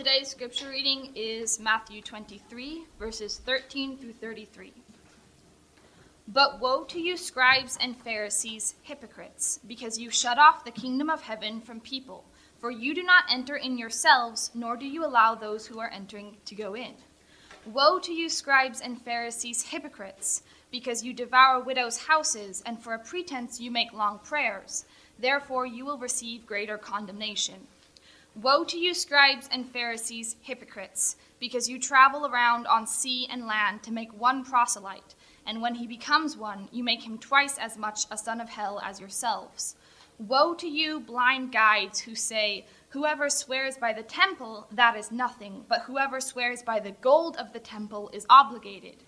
Today's scripture reading is Matthew 23, verses 13 through 33. But woe to you, scribes and Pharisees, hypocrites, because you shut off the kingdom of heaven from people. For you do not enter in yourselves, nor do you allow those who are entering to go in. Woe to you, scribes and Pharisees, hypocrites, because you devour widows' houses, and for a pretense you make long prayers. Therefore you will receive greater condemnation. Woe to you, scribes and Pharisees, hypocrites, because you travel around on sea and land to make one proselyte, and when he becomes one, you make him twice as much a son of hell as yourselves. Woe to you, blind guides, who say, Whoever swears by the temple, that is nothing, but whoever swears by the gold of the temple is obligated.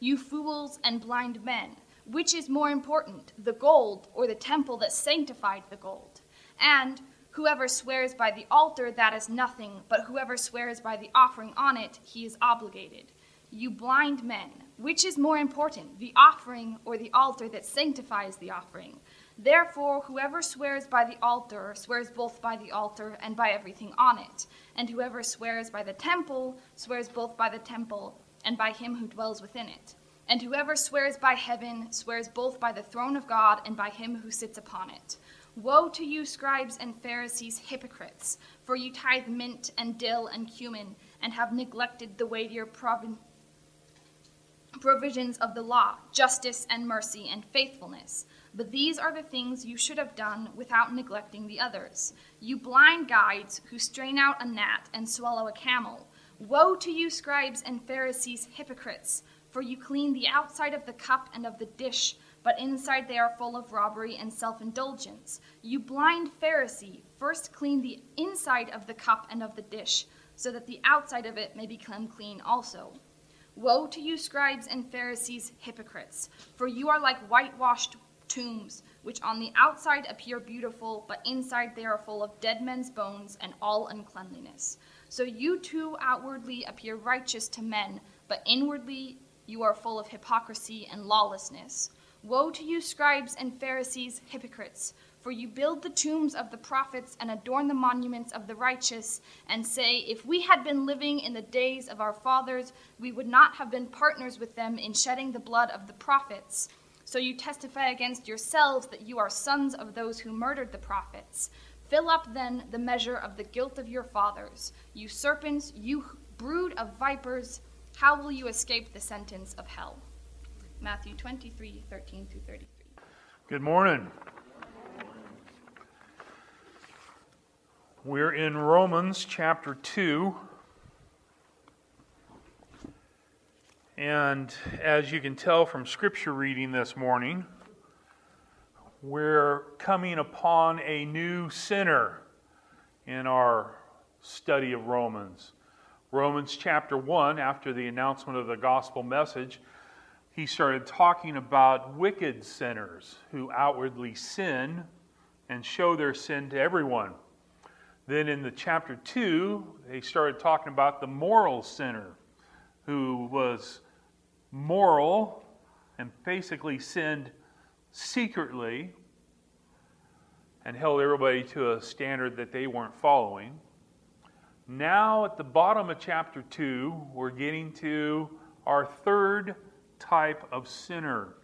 You fools and blind men, which is more important, the gold or the temple that sanctified the gold? And Whoever swears by the altar, that is nothing, but whoever swears by the offering on it, he is obligated. You blind men, which is more important, the offering or the altar that sanctifies the offering? Therefore, whoever swears by the altar swears both by the altar and by everything on it. And whoever swears by the temple swears both by the temple and by him who dwells within it. And whoever swears by heaven swears both by the throne of God and by him who sits upon it. Woe to you, scribes and Pharisees, hypocrites, for you tithe mint and dill and cumin, and have neglected the weightier provin- provisions of the law, justice and mercy and faithfulness. But these are the things you should have done without neglecting the others. You blind guides who strain out a gnat and swallow a camel. Woe to you, scribes and Pharisees, hypocrites, for you clean the outside of the cup and of the dish but inside they are full of robbery and self indulgence. You blind Pharisee, first clean the inside of the cup and of the dish, so that the outside of it may become clean also. Woe to you, scribes and Pharisees, hypocrites, for you are like whitewashed tombs, which on the outside appear beautiful, but inside they are full of dead men's bones and all uncleanliness. So you too outwardly appear righteous to men, but inwardly you are full of hypocrisy and lawlessness. Woe to you, scribes and Pharisees, hypocrites! For you build the tombs of the prophets and adorn the monuments of the righteous, and say, If we had been living in the days of our fathers, we would not have been partners with them in shedding the blood of the prophets. So you testify against yourselves that you are sons of those who murdered the prophets. Fill up then the measure of the guilt of your fathers. You serpents, you brood of vipers, how will you escape the sentence of hell? Matthew 23, 13 through 33. Good morning. We're in Romans chapter 2. And as you can tell from scripture reading this morning, we're coming upon a new sinner in our study of Romans. Romans chapter 1, after the announcement of the gospel message, he started talking about wicked sinners who outwardly sin and show their sin to everyone. Then in the chapter 2, they started talking about the moral sinner who was moral and basically sinned secretly and held everybody to a standard that they weren't following. Now, at the bottom of chapter 2, we're getting to our third type of sinner.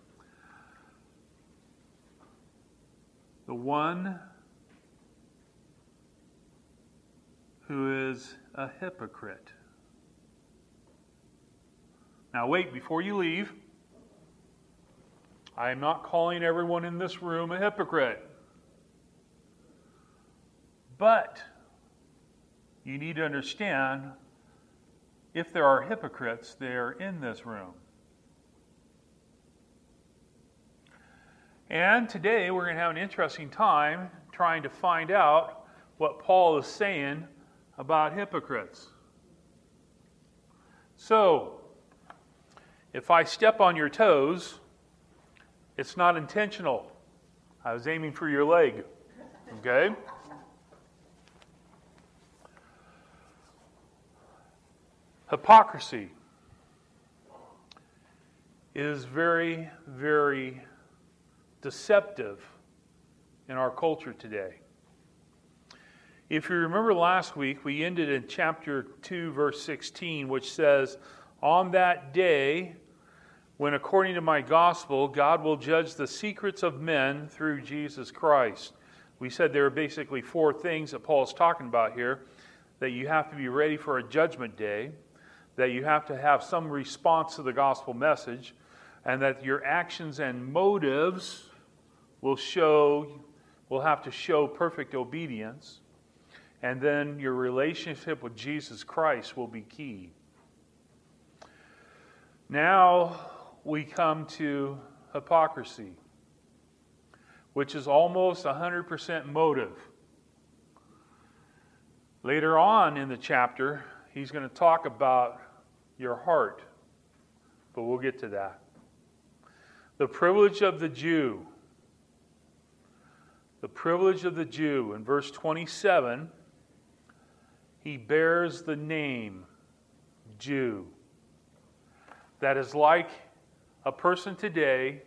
The one who is a hypocrite. Now, wait, before you leave, I am not calling everyone in this room a hypocrite. But you need to understand if there are hypocrites, they're in this room. And today we're going to have an interesting time trying to find out what Paul is saying about hypocrites. So, if I step on your toes, it's not intentional. I was aiming for your leg. Okay? Hypocrisy is very, very deceptive in our culture today. If you remember last week, we ended in chapter 2, verse 16, which says, On that day, when according to my gospel, God will judge the secrets of men through Jesus Christ. We said there are basically four things that Paul is talking about here that you have to be ready for a judgment day, that you have to have some response to the gospel message, and that your actions and motives will show will have to show perfect obedience and then your relationship with Jesus Christ will be key. Now we come to hypocrisy, which is almost 100% motive. Later on in the chapter, he's going to talk about your heart, but we'll get to that. The privilege of the Jew. The privilege of the Jew. In verse 27, he bears the name Jew. That is like a person today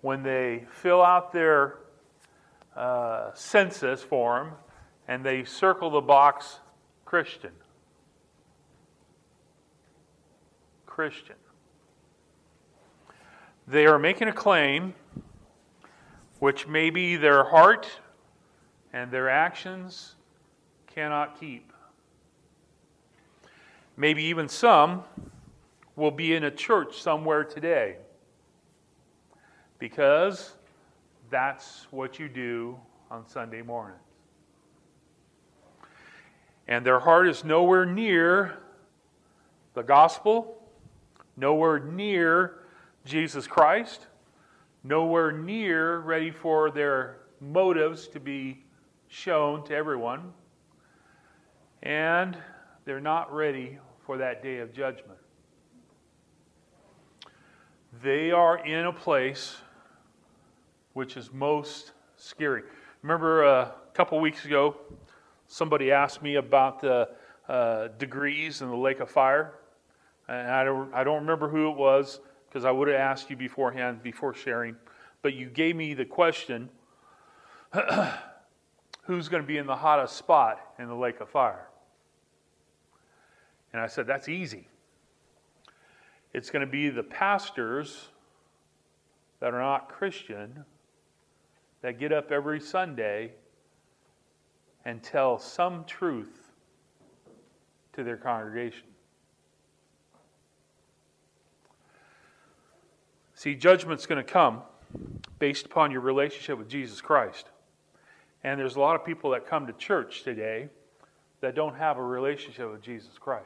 when they fill out their uh, census form and they circle the box Christian. Christian. They are making a claim which maybe their heart and their actions cannot keep. Maybe even some will be in a church somewhere today because that's what you do on Sunday mornings. And their heart is nowhere near the gospel, nowhere near Jesus Christ, nowhere near ready for their motives to be shown to everyone and they're not ready for that day of judgment. They are in a place which is most scary. Remember uh, a couple weeks ago, somebody asked me about the uh, degrees in the lake of fire. And I don't, I don't remember who it was because I would have asked you beforehand before sharing. But you gave me the question who's going to be in the hottest spot in the lake of fire? And I said, That's easy. It's going to be the pastors that are not Christian that get up every Sunday and tell some truth to their congregation. See, judgment's going to come based upon your relationship with Jesus Christ. And there's a lot of people that come to church today that don't have a relationship with Jesus Christ.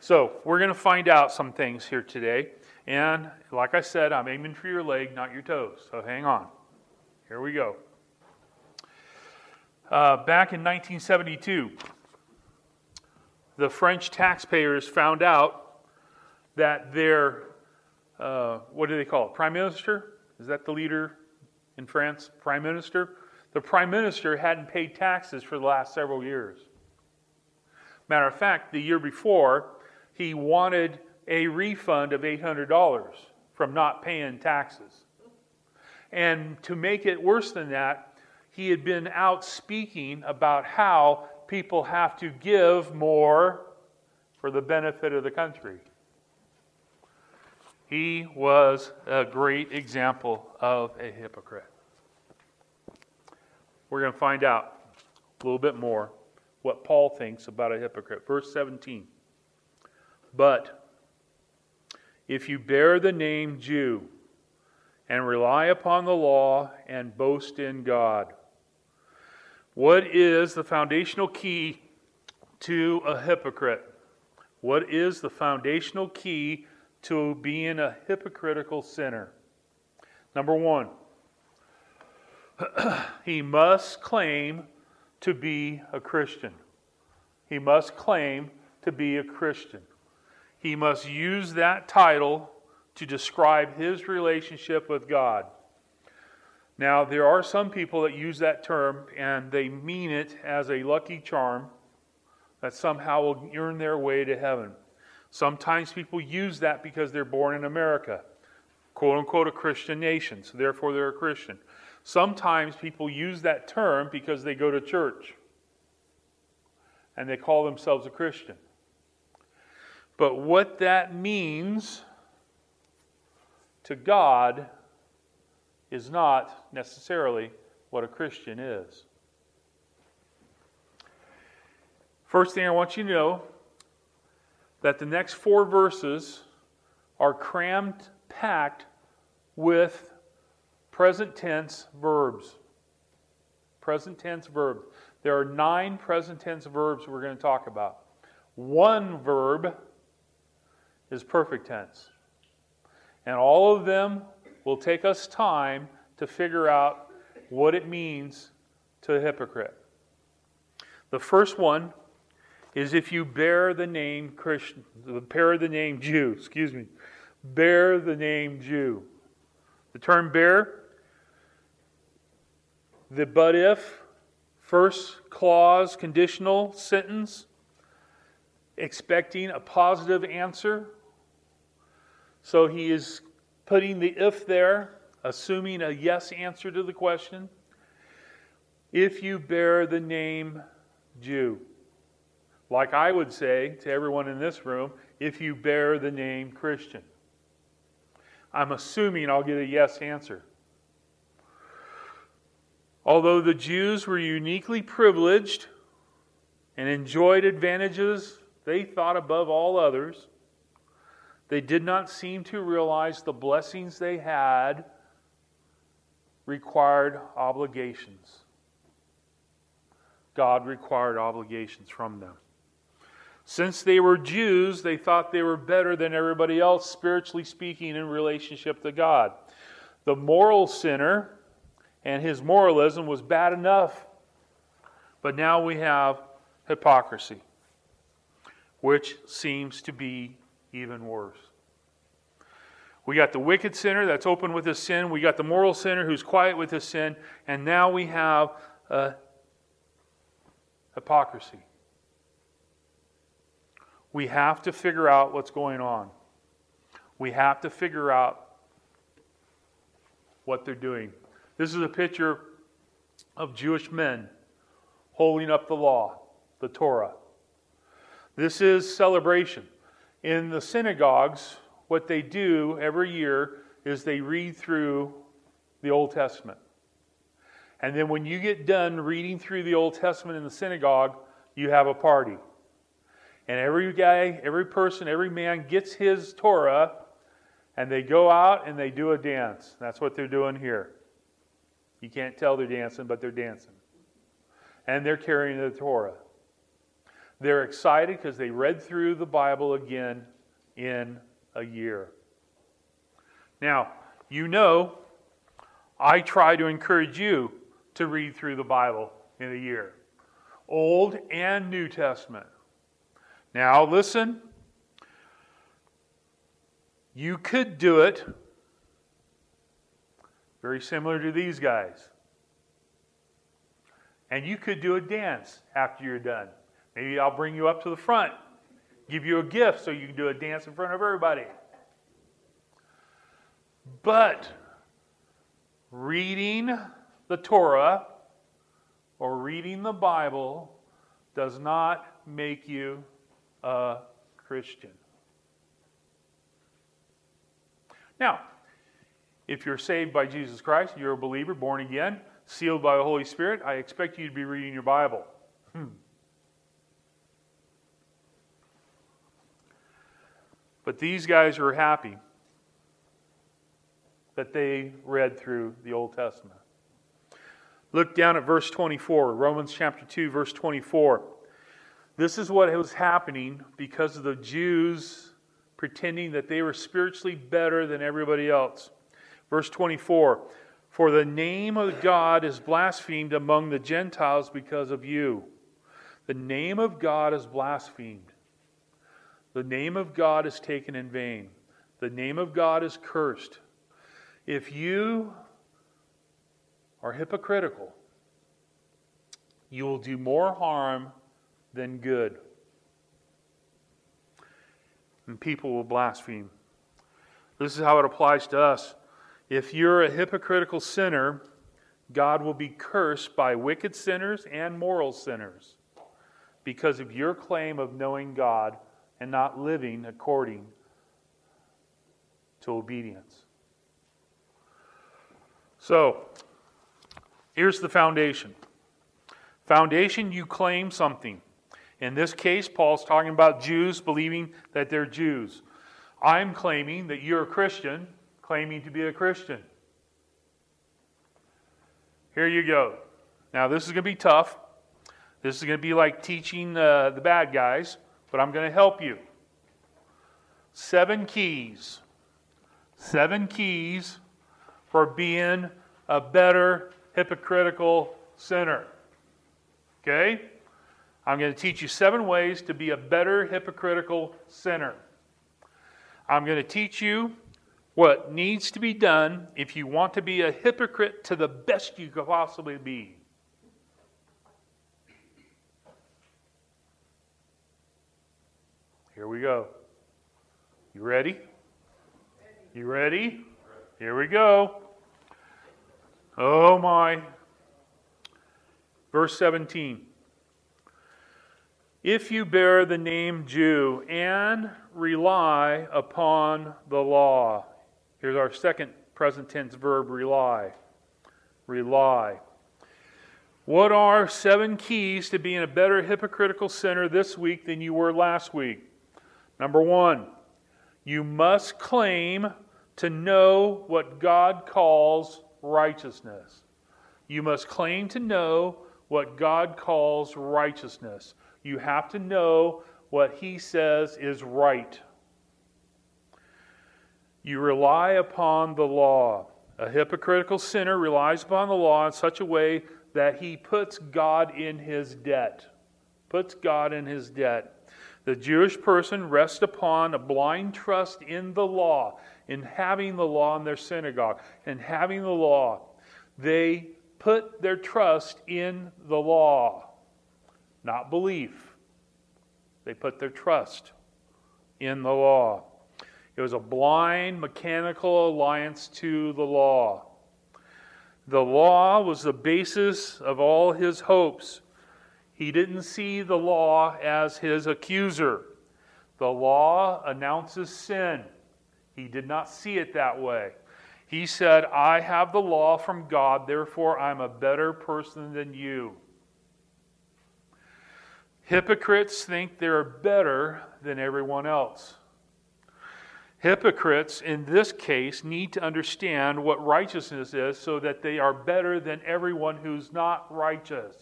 So, we're going to find out some things here today. And like I said, I'm aiming for your leg, not your toes. So, hang on. Here we go. Uh, back in 1972, the French taxpayers found out that their, uh, what do they call it? Prime Minister? Is that the leader in France? Prime Minister? The Prime Minister hadn't paid taxes for the last several years. Matter of fact, the year before, he wanted a refund of $800 from not paying taxes. And to make it worse than that, he had been out speaking about how people have to give more for the benefit of the country. He was a great example of a hypocrite. We're going to find out a little bit more what Paul thinks about a hypocrite. Verse 17. But if you bear the name Jew and rely upon the law and boast in God, what is the foundational key to a hypocrite? What is the foundational key to being a hypocritical sinner? Number one, he must claim to be a Christian. He must claim to be a Christian he must use that title to describe his relationship with God. Now, there are some people that use that term and they mean it as a lucky charm that somehow will earn their way to heaven. Sometimes people use that because they're born in America, quote unquote, a Christian nation, so therefore they're a Christian. Sometimes people use that term because they go to church and they call themselves a Christian. But what that means to God is not necessarily what a Christian is. First thing I want you to know that the next four verses are crammed packed with present tense verbs. Present tense verbs. There are nine present tense verbs we're going to talk about. One verb is perfect tense. And all of them will take us time to figure out what it means to a hypocrite. The first one is if you bear the name Christian, bear the name Jew, excuse me, bear the name Jew. The term bear, the but if, first clause, conditional sentence, expecting a positive answer. So he is putting the if there, assuming a yes answer to the question. If you bear the name Jew. Like I would say to everyone in this room, if you bear the name Christian. I'm assuming I'll get a yes answer. Although the Jews were uniquely privileged and enjoyed advantages they thought above all others, they did not seem to realize the blessings they had required obligations. God required obligations from them. Since they were Jews, they thought they were better than everybody else, spiritually speaking, in relationship to God. The moral sinner and his moralism was bad enough, but now we have hypocrisy, which seems to be even worse. We got the wicked sinner that's open with his sin. We got the moral sinner who's quiet with his sin. And now we have uh, hypocrisy. We have to figure out what's going on. We have to figure out what they're doing. This is a picture of Jewish men holding up the law, the Torah. This is celebration. In the synagogues, what they do every year is they read through the Old Testament. And then when you get done reading through the Old Testament in the synagogue, you have a party. And every guy, every person, every man gets his Torah and they go out and they do a dance. That's what they're doing here. You can't tell they're dancing, but they're dancing. And they're carrying the Torah. They're excited because they read through the Bible again in a year. Now, you know, I try to encourage you to read through the Bible in a year Old and New Testament. Now, listen. You could do it very similar to these guys. And you could do a dance after you're done. Maybe I'll bring you up to the front, give you a gift so you can do a dance in front of everybody. But reading the Torah or reading the Bible does not make you a Christian. Now, if you're saved by Jesus Christ, you're a believer, born again, sealed by the Holy Spirit, I expect you to be reading your Bible. Hmm. But these guys are happy that they read through the Old Testament. Look down at verse 24, Romans chapter 2, verse 24. This is what was happening because of the Jews pretending that they were spiritually better than everybody else. Verse 24 For the name of God is blasphemed among the Gentiles because of you. The name of God is blasphemed. The name of God is taken in vain. The name of God is cursed. If you are hypocritical, you will do more harm than good. And people will blaspheme. This is how it applies to us. If you're a hypocritical sinner, God will be cursed by wicked sinners and moral sinners because of your claim of knowing God and not living according to obedience. So, here's the foundation. Foundation, you claim something. In this case, Paul's talking about Jews believing that they're Jews. I'm claiming that you're a Christian, claiming to be a Christian. Here you go. Now, this is going to be tough. This is going to be like teaching uh, the bad guys, but I'm going to help you. Seven keys. Seven keys for being a better hypocritical sinner. Okay? I'm going to teach you seven ways to be a better hypocritical sinner. I'm going to teach you what needs to be done if you want to be a hypocrite to the best you could possibly be. Here we go. You ready? You ready? Here we go. Oh my. Verse 17. If you bear the name Jew and rely upon the law, Here's our second present tense verb rely. Rely. What are seven keys to being a better hypocritical sinner this week than you were last week? Number one, you must claim to know what God calls righteousness. You must claim to know what God calls righteousness. You have to know what He says is right. You rely upon the law. A hypocritical sinner relies upon the law in such a way that he puts God in his debt. Puts God in his debt. The Jewish person rests upon a blind trust in the law, in having the law in their synagogue, and having the law. They put their trust in the law, not belief. They put their trust in the law. It was a blind, mechanical alliance to the law. The law was the basis of all his hopes. He didn't see the law as his accuser. The law announces sin. He did not see it that way. He said, I have the law from God, therefore I'm a better person than you. Hypocrites think they're better than everyone else. Hypocrites, in this case, need to understand what righteousness is so that they are better than everyone who's not righteous.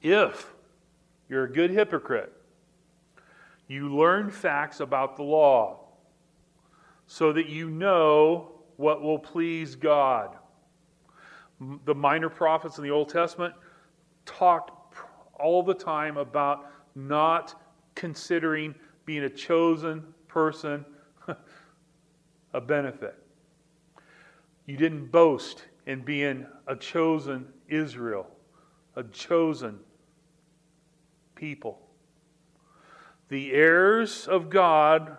If you're a good hypocrite, you learn facts about the law so that you know what will please God. The minor prophets in the Old Testament talked all the time about not considering being a chosen person a benefit. You didn't boast in being a chosen Israel, a chosen people. The heirs of God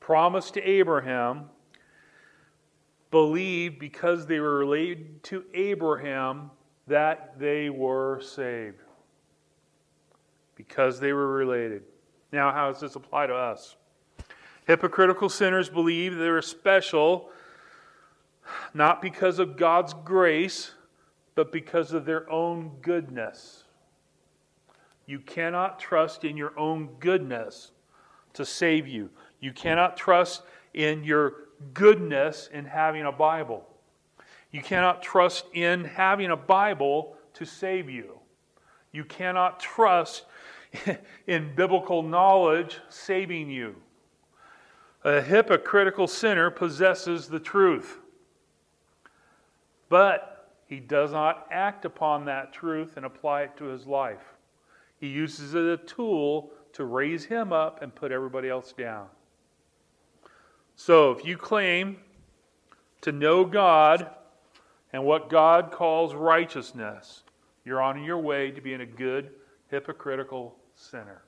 promised to Abraham believed because they were related to Abraham that they were saved because they were related. Now, how does this apply to us? Hypocritical sinners believe they're special not because of God's grace, but because of their own goodness. You cannot trust in your own goodness to save you. You cannot trust in your goodness in having a Bible. You cannot trust in having a Bible to save you. You cannot trust in biblical knowledge saving you. A hypocritical sinner possesses the truth, but he does not act upon that truth and apply it to his life. He uses it as a tool to raise him up and put everybody else down. So if you claim to know God and what God calls righteousness, you're on your way to being a good, hypocritical sinner.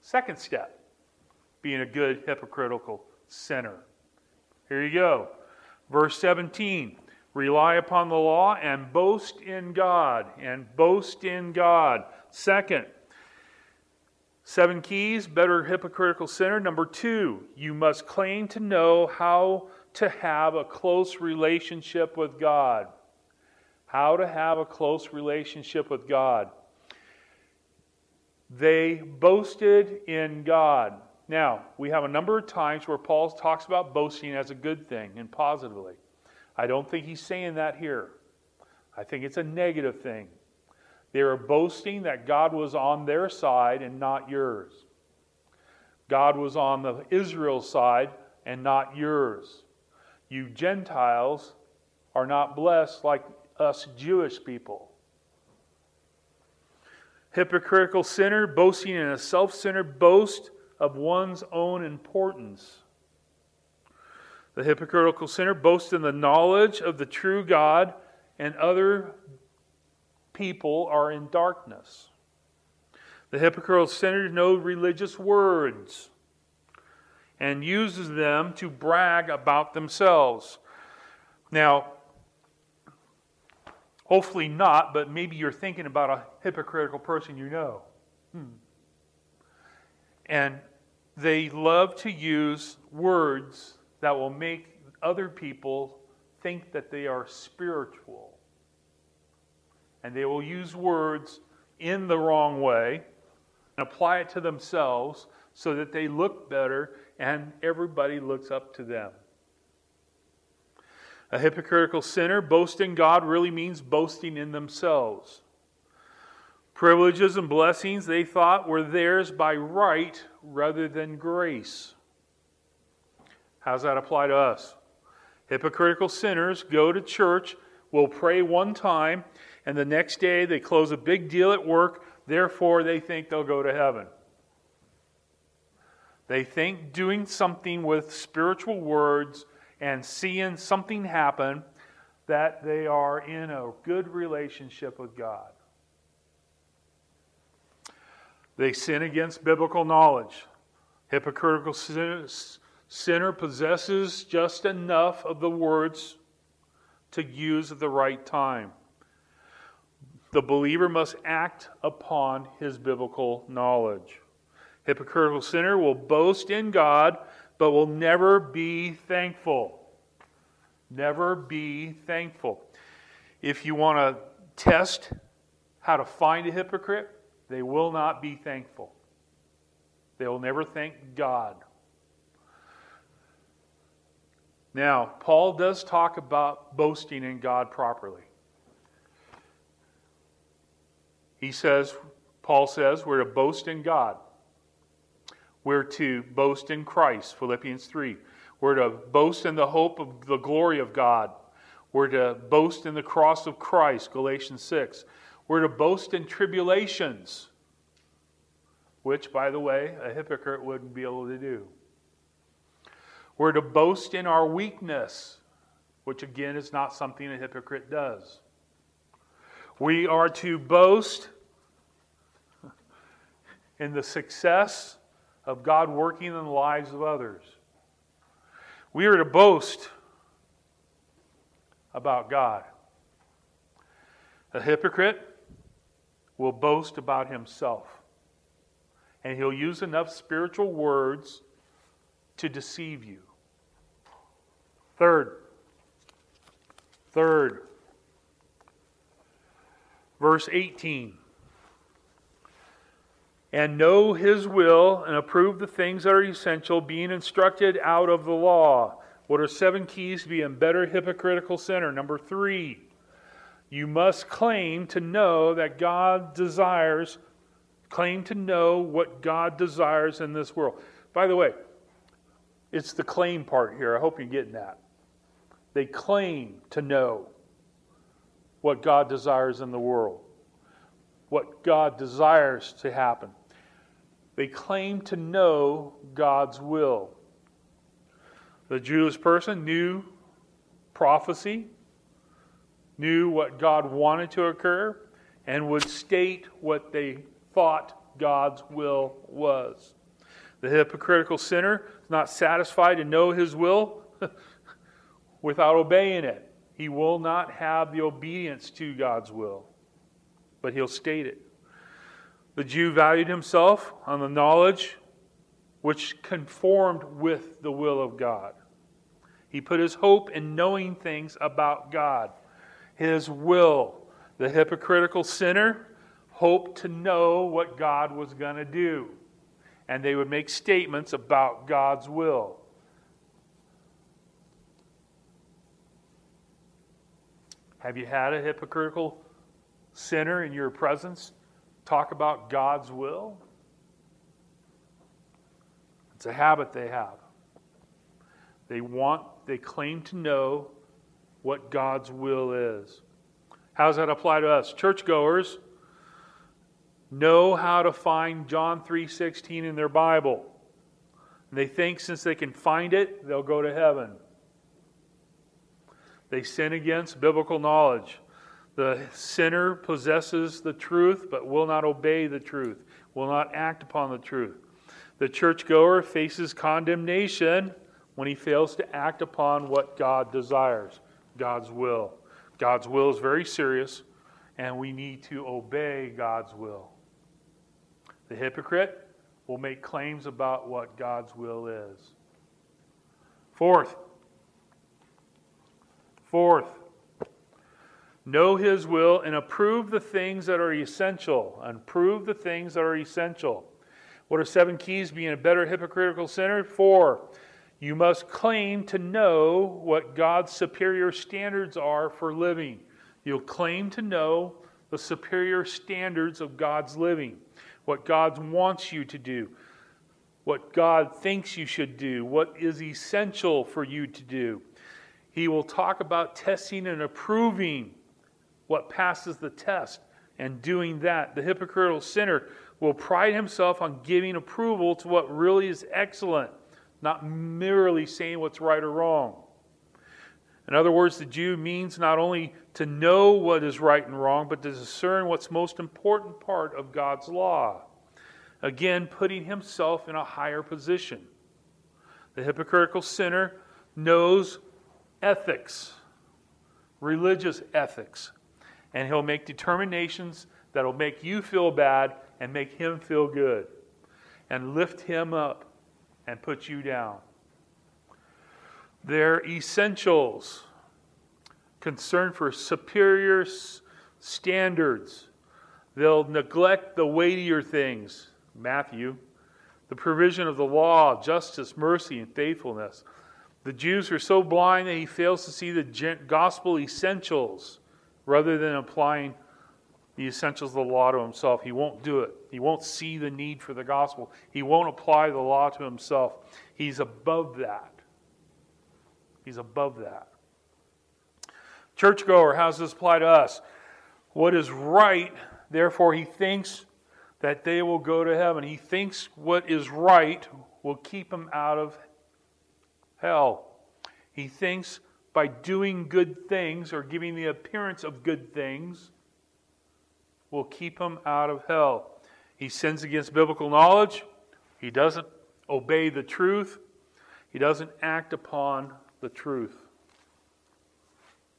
Second step, being a good hypocritical sinner. Here you go. Verse 17 rely upon the law and boast in God. And boast in God. Second, seven keys, better hypocritical sinner. Number two, you must claim to know how to have a close relationship with God. How to have a close relationship with God. They boasted in God. Now, we have a number of times where Paul talks about boasting as a good thing and positively. I don't think he's saying that here. I think it's a negative thing. They were boasting that God was on their side and not yours. God was on the Israel side and not yours. You Gentiles are not blessed like us Jewish people. Hypocritical sinner, boasting in a self centered boast of one's own importance. The hypocritical sinner boasts in the knowledge of the true God, and other people are in darkness. The hypocritical sinner knows religious words and uses them to brag about themselves. Now, hopefully not, but maybe you're thinking about a hypocritical person you know. Hmm. And they love to use words that will make other people think that they are spiritual. And they will use words in the wrong way and apply it to themselves so that they look better and everybody looks up to them. A hypocritical sinner, boasting God really means boasting in themselves. Privileges and blessings they thought were theirs by right rather than grace. How does that apply to us? Hypocritical sinners go to church, will pray one time, and the next day they close a big deal at work, therefore they think they'll go to heaven. They think doing something with spiritual words and seeing something happen that they are in a good relationship with God. They sin against biblical knowledge. Hypocritical sinner possesses just enough of the words to use at the right time. The believer must act upon his biblical knowledge. Hypocritical sinner will boast in God, but will never be thankful. Never be thankful. If you want to test how to find a hypocrite, they will not be thankful. They will never thank God. Now, Paul does talk about boasting in God properly. He says, Paul says, we're to boast in God. We're to boast in Christ, Philippians 3. We're to boast in the hope of the glory of God. We're to boast in the cross of Christ, Galatians 6. We're to boast in tribulations, which, by the way, a hypocrite wouldn't be able to do. We're to boast in our weakness, which again is not something a hypocrite does. We are to boast in the success of God working in the lives of others. We are to boast about God. A hypocrite will boast about himself, and he'll use enough spiritual words to deceive you. Third, third, verse 18 and know his will and approve the things that are essential, being instructed out of the law. What are seven keys to be a better hypocritical sinner? Number three, you must claim to know that God desires, claim to know what God desires in this world. By the way, it's the claim part here. I hope you're getting that. They claim to know what God desires in the world, what God desires to happen. They claim to know God's will. The Jewish person knew prophecy, knew what God wanted to occur, and would state what they thought God's will was. The hypocritical sinner is not satisfied to know his will without obeying it. He will not have the obedience to God's will, but he'll state it. The Jew valued himself on the knowledge which conformed with the will of God. He put his hope in knowing things about God, his will. The hypocritical sinner hoped to know what God was going to do, and they would make statements about God's will. Have you had a hypocritical sinner in your presence talk about God's will? It's a habit they have. They want, they claim to know what God's will is. How does that apply to us? Churchgoers know how to find John 3:16 in their Bible. And they think since they can find it, they'll go to heaven. They sin against biblical knowledge. The sinner possesses the truth but will not obey the truth, will not act upon the truth. The churchgoer faces condemnation when he fails to act upon what God desires, God's will. God's will is very serious, and we need to obey God's will. The hypocrite will make claims about what God's will is. Fourth, Fourth, know his will and approve the things that are essential. And prove the things that are essential. What are seven keys being a better hypocritical sinner? Four, you must claim to know what God's superior standards are for living. You'll claim to know the superior standards of God's living, what God wants you to do, what God thinks you should do, what is essential for you to do he will talk about testing and approving what passes the test and doing that. The hypocritical sinner will pride himself on giving approval to what really is excellent, not merely saying what's right or wrong. In other words, the Jew means not only to know what is right and wrong, but to discern what's most important part of God's law. Again, putting himself in a higher position. The hypocritical sinner knows ethics, religious ethics. And he'll make determinations that'll make you feel bad and make him feel good and lift him up and put you down. They're essentials, concern for superior standards. They'll neglect the weightier things, Matthew, the provision of the law, justice, mercy, and faithfulness. The Jews are so blind that he fails to see the gospel essentials rather than applying the essentials of the law to himself. He won't do it. He won't see the need for the gospel. He won't apply the law to himself. He's above that. He's above that. Churchgoer, how does this apply to us? What is right, therefore, he thinks that they will go to heaven. He thinks what is right will keep him out of hell. He thinks by doing good things or giving the appearance of good things will keep him out of hell. He sins against biblical knowledge. He doesn't obey the truth. He doesn't act upon the truth.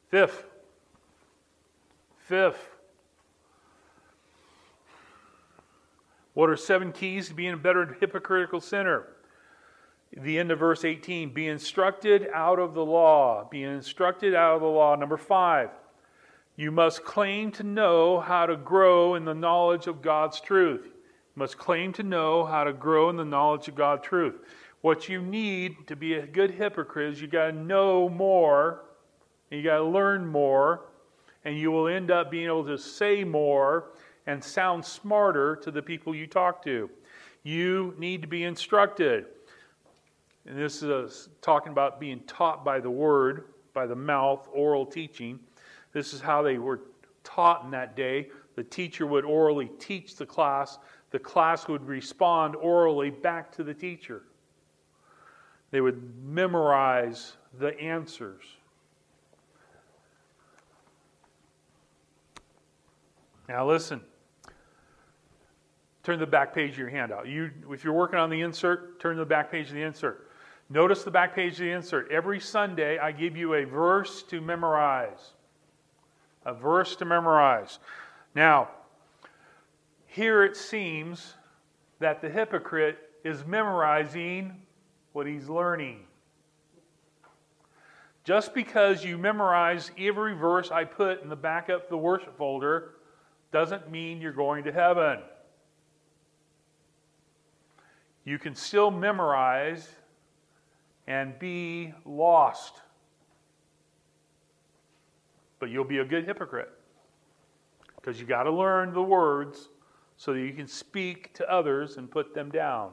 Fifth, fifth, what are seven keys to being a better hypocritical sinner? The end of verse 18 be instructed out of the law. Be instructed out of the law. Number five, you must claim to know how to grow in the knowledge of God's truth. You must claim to know how to grow in the knowledge of God's truth. What you need to be a good hypocrite is you got to know more, and you got to learn more, and you will end up being able to say more and sound smarter to the people you talk to. You need to be instructed. And this is talking about being taught by the word, by the mouth, oral teaching. This is how they were taught in that day. The teacher would orally teach the class, the class would respond orally back to the teacher. They would memorize the answers. Now, listen. turn the back page of your handout. You, if you're working on the insert, turn the back page of the insert. Notice the back page of the insert. Every Sunday, I give you a verse to memorize. A verse to memorize. Now, here it seems that the hypocrite is memorizing what he's learning. Just because you memorize every verse I put in the back of the worship folder doesn't mean you're going to heaven. You can still memorize and be lost. But you'll be a good hypocrite because you got to learn the words so that you can speak to others and put them down.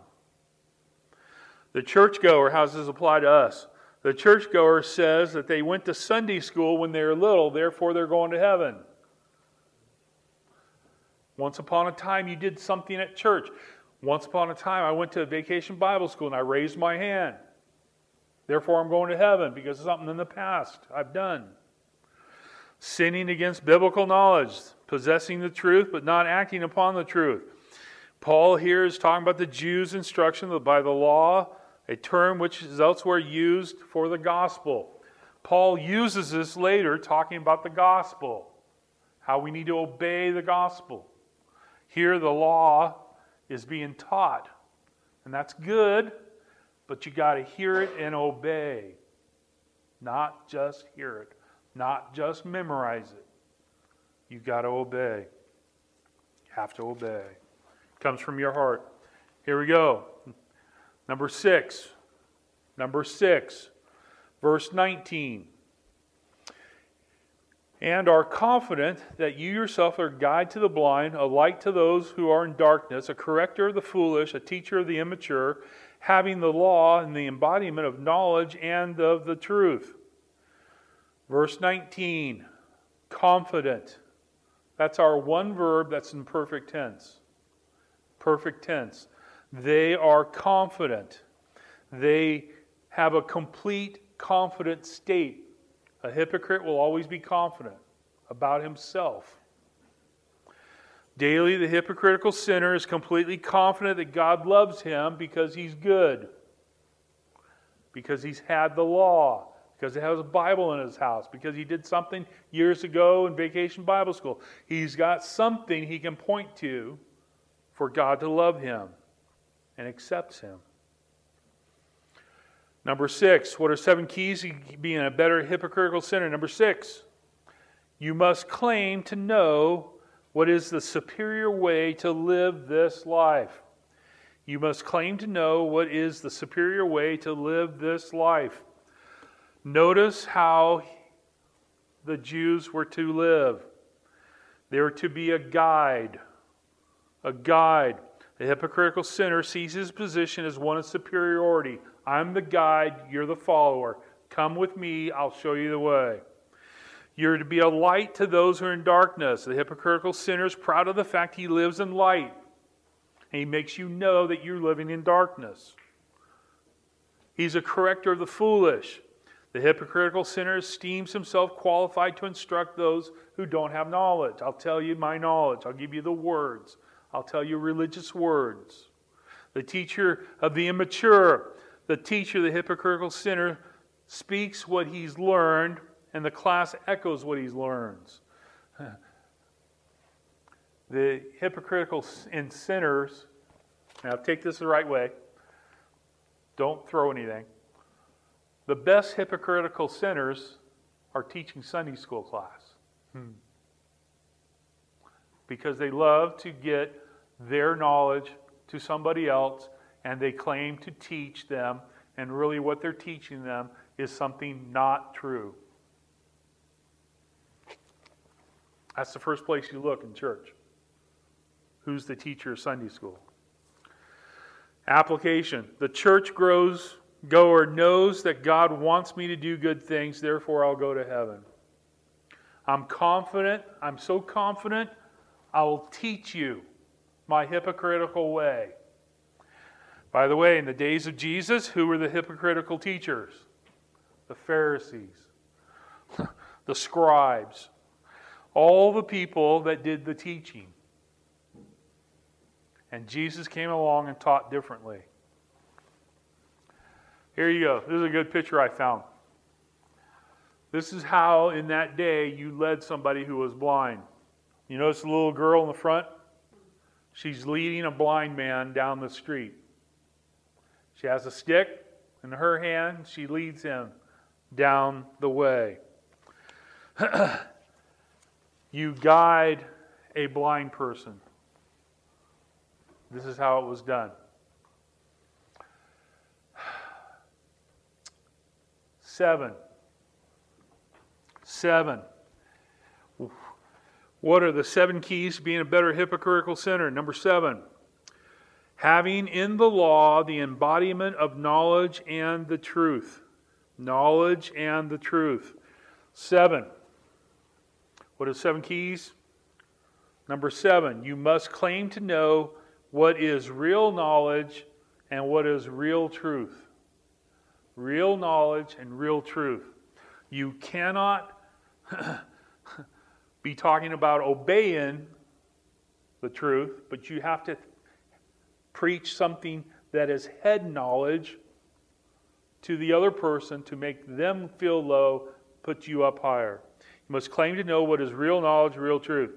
The churchgoer, how does this apply to us? The churchgoer says that they went to Sunday school when they were little, therefore they're going to heaven. Once upon a time, you did something at church. Once upon a time, I went to a vacation Bible school and I raised my hand. Therefore, I'm going to heaven because of something in the past I've done. Sinning against biblical knowledge, possessing the truth but not acting upon the truth. Paul here is talking about the Jews' instruction by the law, a term which is elsewhere used for the gospel. Paul uses this later talking about the gospel, how we need to obey the gospel. Here, the law is being taught, and that's good, but you got to hear it and obey. Not just hear it, not just memorize it. You got to obey. You have to obey. It comes from your heart. Here we go. Number six. Number six, verse 19. And are confident that you yourself are a guide to the blind, a light to those who are in darkness, a corrector of the foolish, a teacher of the immature, having the law and the embodiment of knowledge and of the truth. Verse 19, confident. That's our one verb that's in perfect tense. Perfect tense. They are confident. They have a complete confident state. A hypocrite will always be confident about himself. Daily, the hypocritical sinner is completely confident that God loves him because he's good, because he's had the law, because he has a Bible in his house, because he did something years ago in vacation Bible school. He's got something he can point to for God to love him and accepts him. Number six, what are seven keys to being a better hypocritical sinner? Number six, you must claim to know what is the superior way to live this life. You must claim to know what is the superior way to live this life. Notice how the Jews were to live. They were to be a guide. A guide. The hypocritical sinner sees his position as one of superiority. I'm the guide, you're the follower. Come with me, I'll show you the way. You're to be a light to those who are in darkness. The hypocritical sinner is proud of the fact he lives in light. And he makes you know that you're living in darkness. He's a corrector of the foolish. The hypocritical sinner esteems himself qualified to instruct those who don't have knowledge. I'll tell you my knowledge. I'll give you the words. I'll tell you religious words. The teacher of the immature, the teacher, the hypocritical sinner, speaks what he's learned, and the class echoes what he learns. The hypocritical and sinners, now take this the right way, don't throw anything. The best hypocritical sinners are teaching Sunday school class. Hmm. Because they love to get their knowledge to somebody else and they claim to teach them, and really what they're teaching them is something not true. That's the first place you look in church. Who's the teacher of Sunday school? Application. The church grows goer knows that God wants me to do good things, therefore I'll go to heaven. I'm confident, I'm so confident, I will teach you my hypocritical way. By the way, in the days of Jesus, who were the hypocritical teachers? The Pharisees, the scribes, all the people that did the teaching. And Jesus came along and taught differently. Here you go. This is a good picture I found. This is how, in that day, you led somebody who was blind. You notice the little girl in the front? She's leading a blind man down the street. She has a stick in her hand. She leads him down the way. you guide a blind person. This is how it was done. Seven. Seven. What are the seven keys to being a better hypocritical sinner? Number seven, having in the law the embodiment of knowledge and the truth. Knowledge and the truth. Seven. What are seven keys? Number seven, you must claim to know what is real knowledge and what is real truth. Real knowledge and real truth. You cannot be talking about obeying the truth, but you have to preach something that is head knowledge to the other person to make them feel low, put you up higher. Must claim to know what is real knowledge, real truth.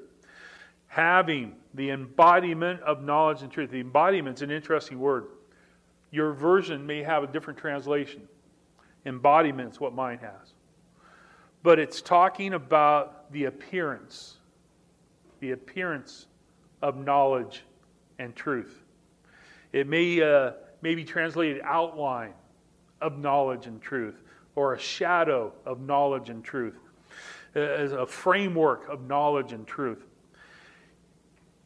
Having the embodiment of knowledge and truth. The embodiment is an interesting word. Your version may have a different translation. Embodiment is what mine has but it's talking about the appearance, the appearance of knowledge and truth. It may, uh, may be translated outline of knowledge and truth, or a shadow of knowledge and truth, as a framework of knowledge and truth.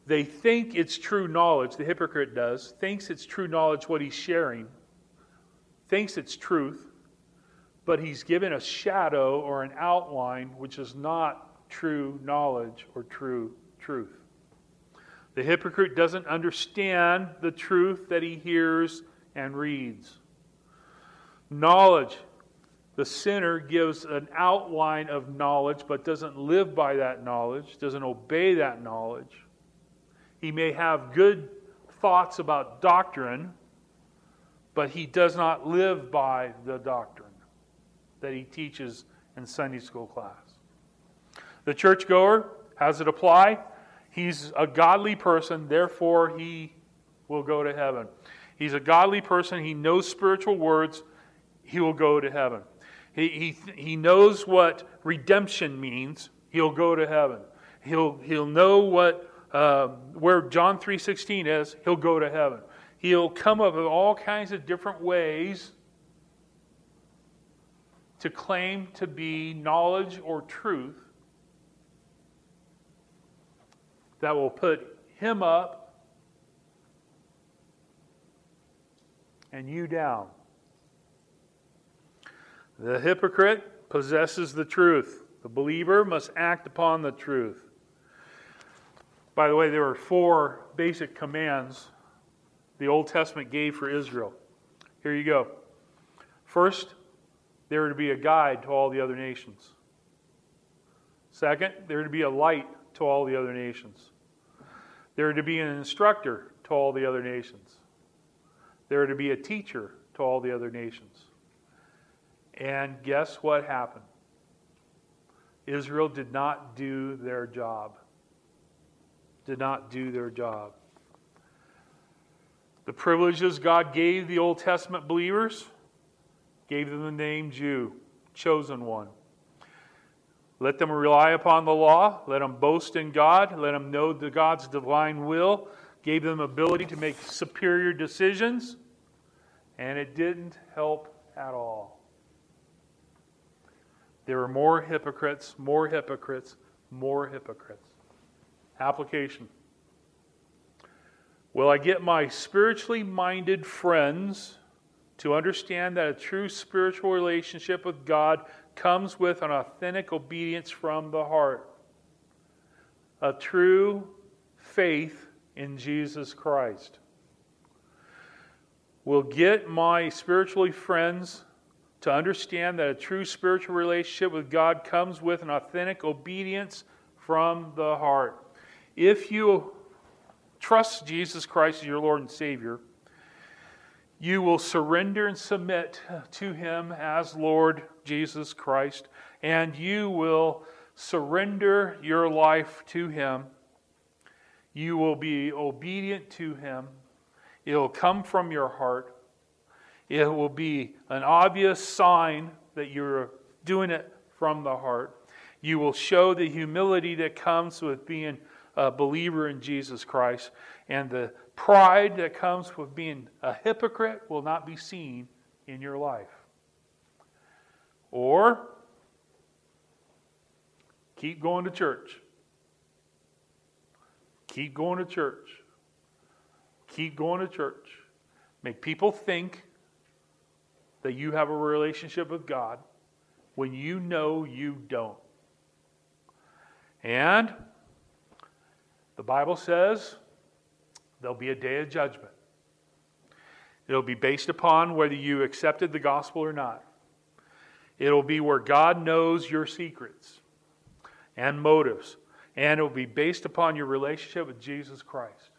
They think it's true knowledge, the hypocrite does, thinks it's true knowledge what he's sharing, thinks it's truth, but he's given a shadow or an outline which is not true knowledge or true truth. The hypocrite doesn't understand the truth that he hears and reads. Knowledge. The sinner gives an outline of knowledge but doesn't live by that knowledge, doesn't obey that knowledge. He may have good thoughts about doctrine, but he does not live by the doctrine that he teaches in Sunday school class. The churchgoer, has it apply? He's a godly person, therefore he will go to heaven. He's a godly person, he knows spiritual words, he will go to heaven. He, he, he knows what redemption means, he'll go to heaven. He'll, he'll know what, uh, where John 3.16 is, he'll go to heaven. He'll come up with all kinds of different ways to claim to be knowledge or truth that will put him up and you down. The hypocrite possesses the truth. The believer must act upon the truth. By the way, there are four basic commands the Old Testament gave for Israel. Here you go. First, they were to be a guide to all the other nations. Second, they were to be a light to all the other nations. They were to be an instructor to all the other nations. They were to be a teacher to all the other nations. And guess what happened? Israel did not do their job. Did not do their job. The privileges God gave the Old Testament believers gave them the name Jew, chosen one. Let them rely upon the law. Let them boast in God. Let them know the God's divine will. Gave them ability to make superior decisions. And it didn't help at all. There were more hypocrites, more hypocrites, more hypocrites. Application. Will I get my spiritually minded friends to understand that a true spiritual relationship with God comes with an authentic obedience from the heart, a true faith in Jesus Christ. Will get my spiritually friends to understand that a true spiritual relationship with God comes with an authentic obedience from the heart. If you trust Jesus Christ as your Lord and Savior, you will surrender and submit to Him as Lord Jesus Christ, and you will surrender your life to Him. You will be obedient to Him. It will come from your heart. It will be an obvious sign that you're doing it from the heart. You will show the humility that comes with being a believer in Jesus Christ, and the pride that comes with being a hypocrite will not be seen in your life. Or keep going to church. Keep going to church. Keep going to church. Make people think that you have a relationship with God when you know you don't. And the Bible says there'll be a day of judgment. It'll be based upon whether you accepted the gospel or not. It'll be where God knows your secrets and motives, and it'll be based upon your relationship with Jesus Christ.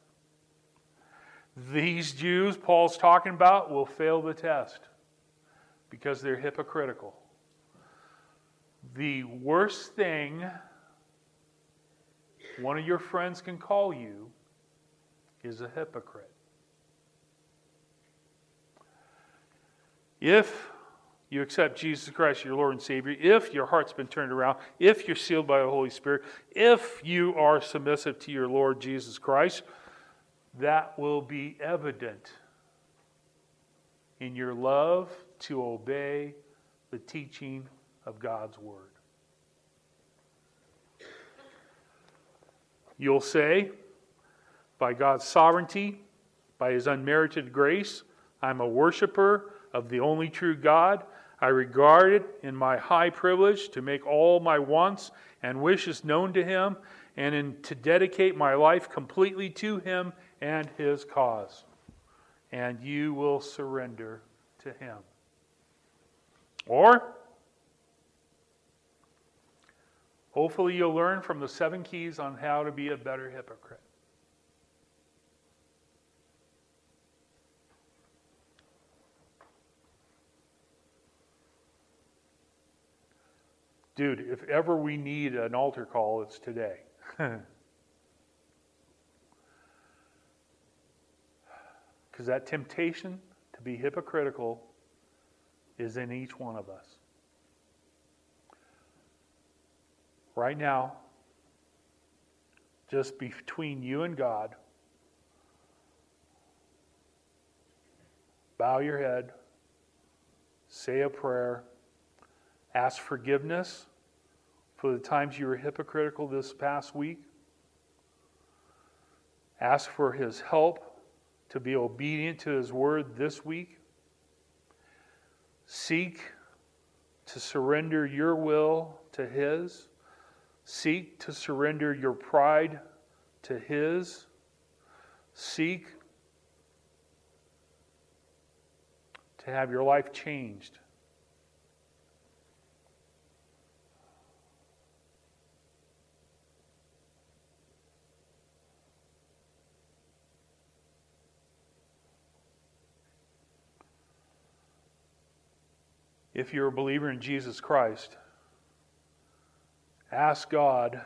These Jews Paul's talking about will fail the test because they're hypocritical. The worst thing one of your friends can call you is a hypocrite. If you accept Jesus Christ, your Lord and Savior, if your heart's been turned around, if you're sealed by the Holy Spirit, if you are submissive to your Lord Jesus Christ, that will be evident in your love to obey the teaching of God's Word. You'll say, by God's sovereignty, by His unmerited grace, I'm a worshiper of the only true God. I regard it in my high privilege to make all my wants and wishes known to Him and in, to dedicate my life completely to Him and His cause. And you will surrender to Him. Or, hopefully, you'll learn from the seven keys on how to be a better hypocrite. Dude, if ever we need an altar call, it's today. Because that temptation to be hypocritical is in each one of us. Right now, just between you and God, bow your head, say a prayer, ask forgiveness for the times you were hypocritical this past week. Ask for his help to be obedient to his word this week. Seek to surrender your will to his. Seek to surrender your pride to his. Seek to have your life changed if you're a believer in Jesus Christ, ask God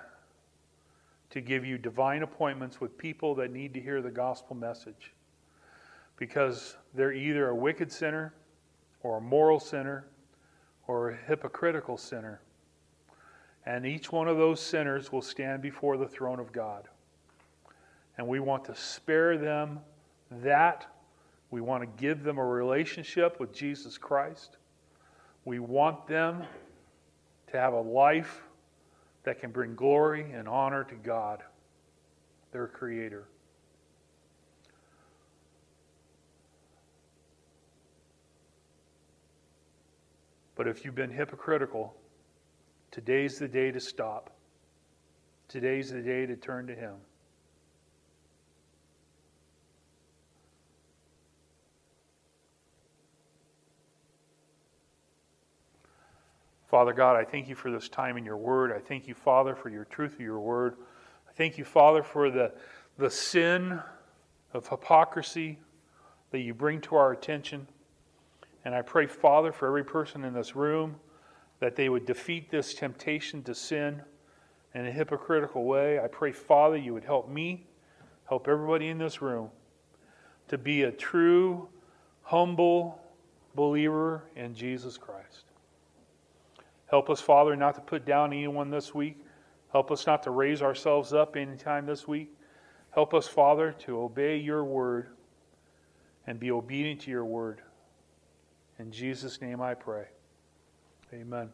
to give you divine appointments with people that need to hear the gospel message. Because they're either a wicked sinner, or a moral sinner, or a hypocritical sinner. And each one of those sinners will stand before the throne of God. And we want to spare them that. We want to give them a relationship with Jesus Christ. We want them to have a life that can bring glory and honor to God, their Creator. But if you've been hypocritical, today's the day to stop. Today's the day to turn to Him. Father God, I thank you for this time in your word. I thank you, Father, for your truth of your word. I thank you, Father, for the, the sin of hypocrisy that you bring to our attention. And I pray, Father, for every person in this room that they would defeat this temptation to sin in a hypocritical way. I pray, Father, you would help me, help everybody in this room to be a true, humble believer in Jesus Christ. Help us, Father, not to put down anyone this week. Help us not to raise ourselves up anytime this week. Help us, Father, to obey your word and be obedient to your word. In Jesus' name I pray. Amen.